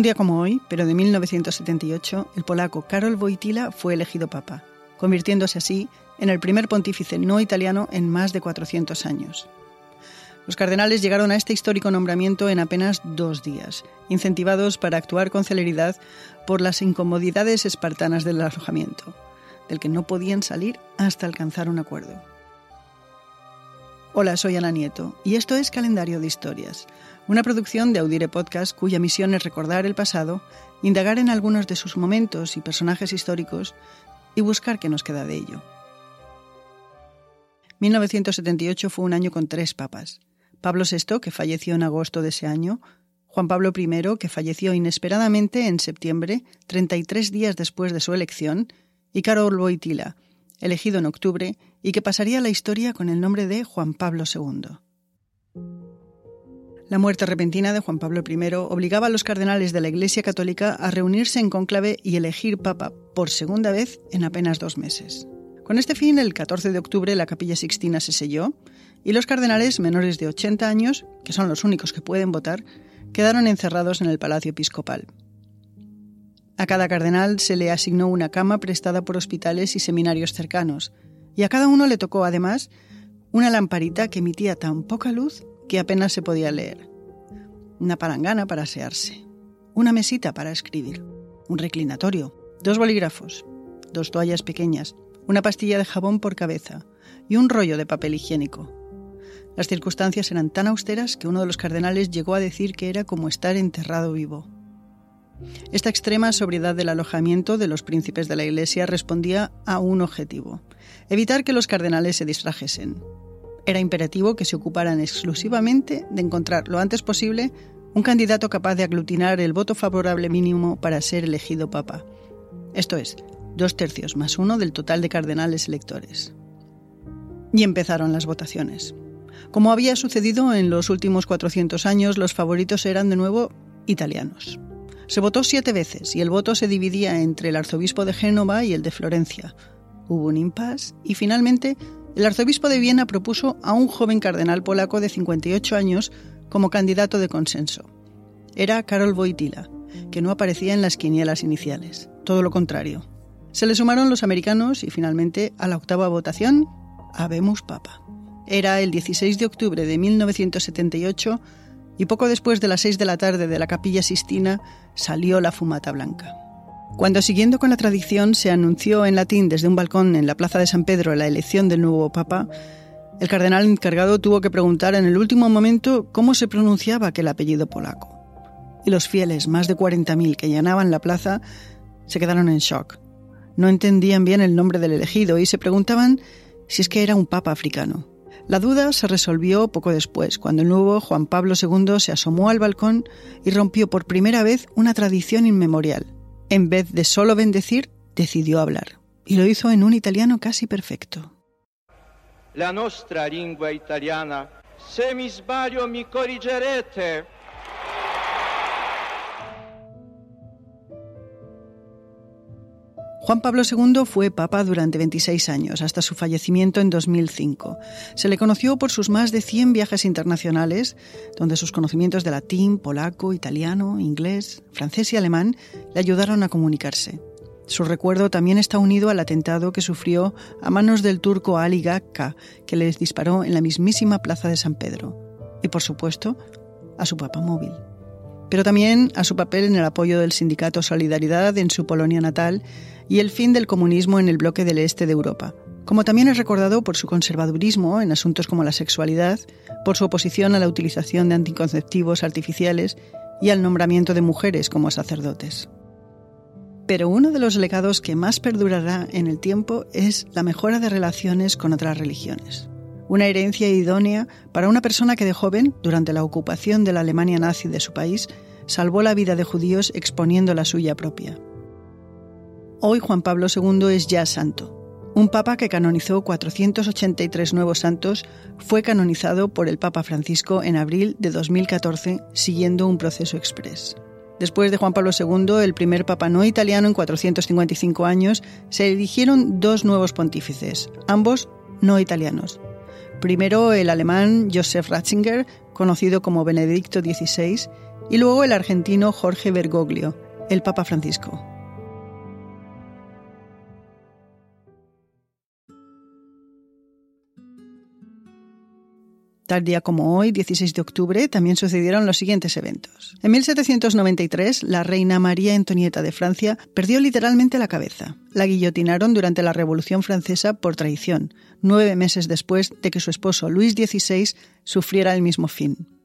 Un día como hoy, pero de 1978, el polaco Karol Wojtyla fue elegido papa, convirtiéndose así en el primer pontífice no italiano en más de 400 años. Los cardenales llegaron a este histórico nombramiento en apenas dos días, incentivados para actuar con celeridad por las incomodidades espartanas del alojamiento, del que no podían salir hasta alcanzar un acuerdo. Hola, soy Ana Nieto y esto es Calendario de Historias, una producción de Audire Podcast cuya misión es recordar el pasado, indagar en algunos de sus momentos y personajes históricos y buscar qué nos queda de ello. 1978 fue un año con tres papas. Pablo VI, que falleció en agosto de ese año, Juan Pablo I, que falleció inesperadamente en septiembre, 33 días después de su elección, y Karol Wojtyla, elegido en octubre y que pasaría a la historia con el nombre de Juan Pablo II. La muerte repentina de Juan Pablo I obligaba a los cardenales de la Iglesia Católica a reunirse en cónclave y elegir papa por segunda vez en apenas dos meses. Con este fin, el 14 de octubre la capilla sixtina se selló y los cardenales menores de 80 años, que son los únicos que pueden votar, quedaron encerrados en el palacio episcopal. A cada cardenal se le asignó una cama prestada por hospitales y seminarios cercanos, y a cada uno le tocó además una lamparita que emitía tan poca luz que apenas se podía leer, una palangana para asearse, una mesita para escribir, un reclinatorio, dos bolígrafos, dos toallas pequeñas, una pastilla de jabón por cabeza y un rollo de papel higiénico. Las circunstancias eran tan austeras que uno de los cardenales llegó a decir que era como estar enterrado vivo. Esta extrema sobriedad del alojamiento de los príncipes de la Iglesia respondía a un objetivo, evitar que los cardenales se distrajesen. Era imperativo que se ocuparan exclusivamente de encontrar lo antes posible un candidato capaz de aglutinar el voto favorable mínimo para ser elegido papa. Esto es, dos tercios más uno del total de cardenales electores. Y empezaron las votaciones. Como había sucedido en los últimos 400 años, los favoritos eran de nuevo italianos. Se votó siete veces y el voto se dividía entre el arzobispo de Génova y el de Florencia. Hubo un impasse y finalmente el arzobispo de Viena propuso a un joven cardenal polaco de 58 años como candidato de consenso. Era Karol Wojtyla, que no aparecía en las quinielas iniciales. Todo lo contrario. Se le sumaron los americanos y finalmente a la octava votación, habemos papa. Era el 16 de octubre de 1978 y poco después de las seis de la tarde de la capilla Sistina salió la fumata blanca. Cuando, siguiendo con la tradición, se anunció en latín desde un balcón en la plaza de San Pedro la elección del nuevo papa, el cardenal encargado tuvo que preguntar en el último momento cómo se pronunciaba aquel apellido polaco. Y los fieles, más de 40.000 que llenaban la plaza, se quedaron en shock. No entendían bien el nombre del elegido y se preguntaban si es que era un papa africano. La duda se resolvió poco después, cuando el nuevo Juan Pablo II se asomó al balcón y rompió por primera vez una tradición inmemorial. En vez de solo bendecir, decidió hablar. Y lo hizo en un italiano casi perfecto. La nostra lingua italiana, se mi sbaglio mi corrigerete. Juan Pablo II fue papa durante 26 años, hasta su fallecimiento en 2005. Se le conoció por sus más de 100 viajes internacionales, donde sus conocimientos de latín, polaco, italiano, inglés, francés y alemán le ayudaron a comunicarse. Su recuerdo también está unido al atentado que sufrió a manos del turco Ali Gakka, que les disparó en la mismísima plaza de San Pedro. Y por supuesto, a su papa móvil pero también a su papel en el apoyo del sindicato Solidaridad en su Polonia natal y el fin del comunismo en el bloque del este de Europa, como también es recordado por su conservadurismo en asuntos como la sexualidad, por su oposición a la utilización de anticonceptivos artificiales y al nombramiento de mujeres como sacerdotes. Pero uno de los legados que más perdurará en el tiempo es la mejora de relaciones con otras religiones una herencia idónea para una persona que de joven, durante la ocupación de la Alemania nazi de su país, salvó la vida de judíos exponiendo la suya propia. Hoy Juan Pablo II es ya santo. Un papa que canonizó 483 nuevos santos fue canonizado por el Papa Francisco en abril de 2014 siguiendo un proceso express. Después de Juan Pablo II, el primer papa no italiano en 455 años, se eligieron dos nuevos pontífices, ambos no italianos, Primero el alemán Joseph Ratzinger, conocido como Benedicto XVI, y luego el argentino Jorge Bergoglio, el Papa Francisco. Tal día como hoy, 16 de octubre, también sucedieron los siguientes eventos. En 1793, la reina María Antonieta de Francia perdió literalmente la cabeza. La guillotinaron durante la Revolución Francesa por traición, nueve meses después de que su esposo Luis XVI sufriera el mismo fin.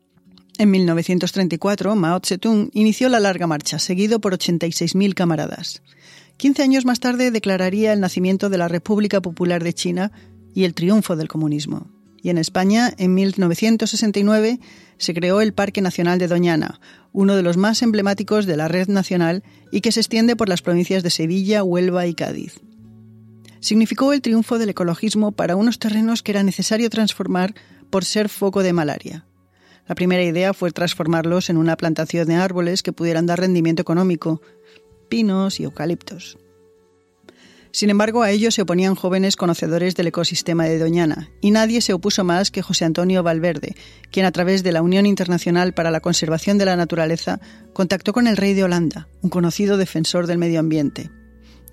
En 1934, Mao Zedong inició la larga marcha, seguido por 86.000 camaradas. Quince años más tarde declararía el nacimiento de la República Popular de China y el triunfo del comunismo y en España, en 1969, se creó el Parque Nacional de Doñana, uno de los más emblemáticos de la red nacional y que se extiende por las provincias de Sevilla, Huelva y Cádiz. Significó el triunfo del ecologismo para unos terrenos que era necesario transformar por ser foco de malaria. La primera idea fue transformarlos en una plantación de árboles que pudieran dar rendimiento económico, pinos y eucaliptos. Sin embargo, a ello se oponían jóvenes conocedores del ecosistema de Doñana, y nadie se opuso más que José Antonio Valverde, quien a través de la Unión Internacional para la Conservación de la Naturaleza contactó con el rey de Holanda, un conocido defensor del medio ambiente.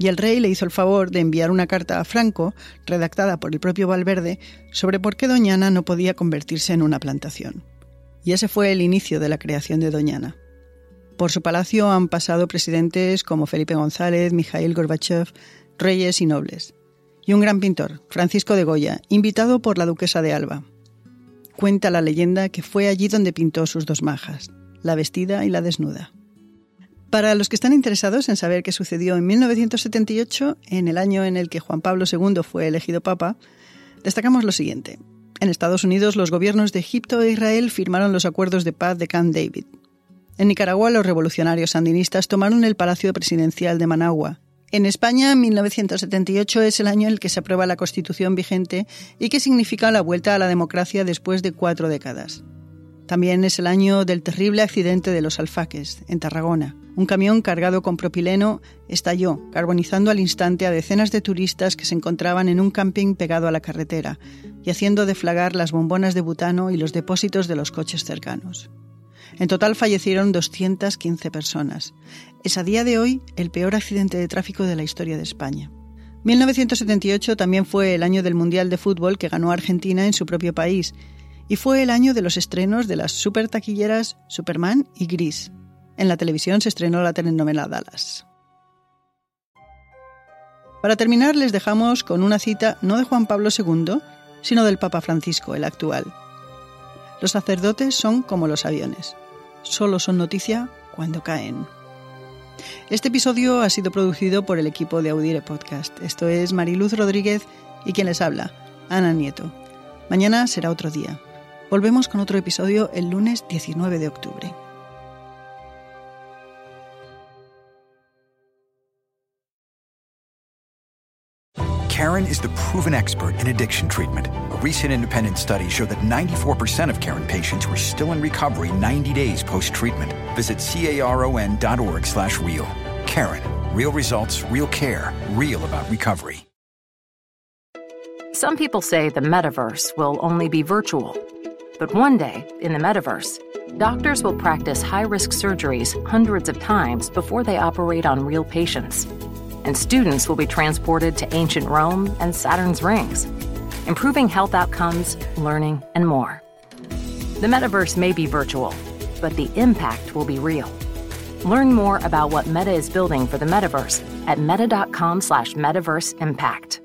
Y el rey le hizo el favor de enviar una carta a Franco, redactada por el propio Valverde, sobre por qué Doñana no podía convertirse en una plantación. Y ese fue el inicio de la creación de Doñana. Por su palacio han pasado presidentes como Felipe González, Mikhail Gorbachev, reyes y nobles. Y un gran pintor, Francisco de Goya, invitado por la duquesa de Alba. Cuenta la leyenda que fue allí donde pintó sus dos majas, la vestida y la desnuda. Para los que están interesados en saber qué sucedió en 1978, en el año en el que Juan Pablo II fue elegido papa, destacamos lo siguiente. En Estados Unidos, los gobiernos de Egipto e Israel firmaron los acuerdos de paz de Camp David. En Nicaragua, los revolucionarios sandinistas tomaron el Palacio Presidencial de Managua en España, 1978 es el año en el que se aprueba la Constitución vigente y que significa la vuelta a la democracia después de cuatro décadas. También es el año del terrible accidente de los alfaques, en Tarragona. Un camión cargado con propileno estalló, carbonizando al instante a decenas de turistas que se encontraban en un camping pegado a la carretera y haciendo deflagar las bombonas de butano y los depósitos de los coches cercanos. En total fallecieron 215 personas. Es a día de hoy el peor accidente de tráfico de la historia de España. 1978 también fue el año del Mundial de Fútbol que ganó Argentina en su propio país y fue el año de los estrenos de las super taquilleras Superman y Gris. En la televisión se estrenó la telenovela Dallas. Para terminar les dejamos con una cita no de Juan Pablo II, sino del Papa Francisco, el actual. Los sacerdotes son como los aviones solo son noticia cuando caen. Este episodio ha sido producido por el equipo de Audire Podcast. Esto es Mariluz Rodríguez y quien les habla, Ana Nieto. Mañana será otro día. Volvemos con otro episodio el lunes 19 de octubre. Karen is the proven expert in addiction treatment. A recent independent study showed that 94% of Karen patients were still in recovery 90 days post-treatment. Visit caron.org slash real. Karen. Real results, real care, real about recovery. Some people say the metaverse will only be virtual. But one day, in the metaverse, doctors will practice high-risk surgeries hundreds of times before they operate on real patients and students will be transported to ancient Rome and Saturn's rings, improving health outcomes, learning, and more. The metaverse may be virtual, but the impact will be real. Learn more about what Meta is building for the metaverse at meta.com slash metaverse impact.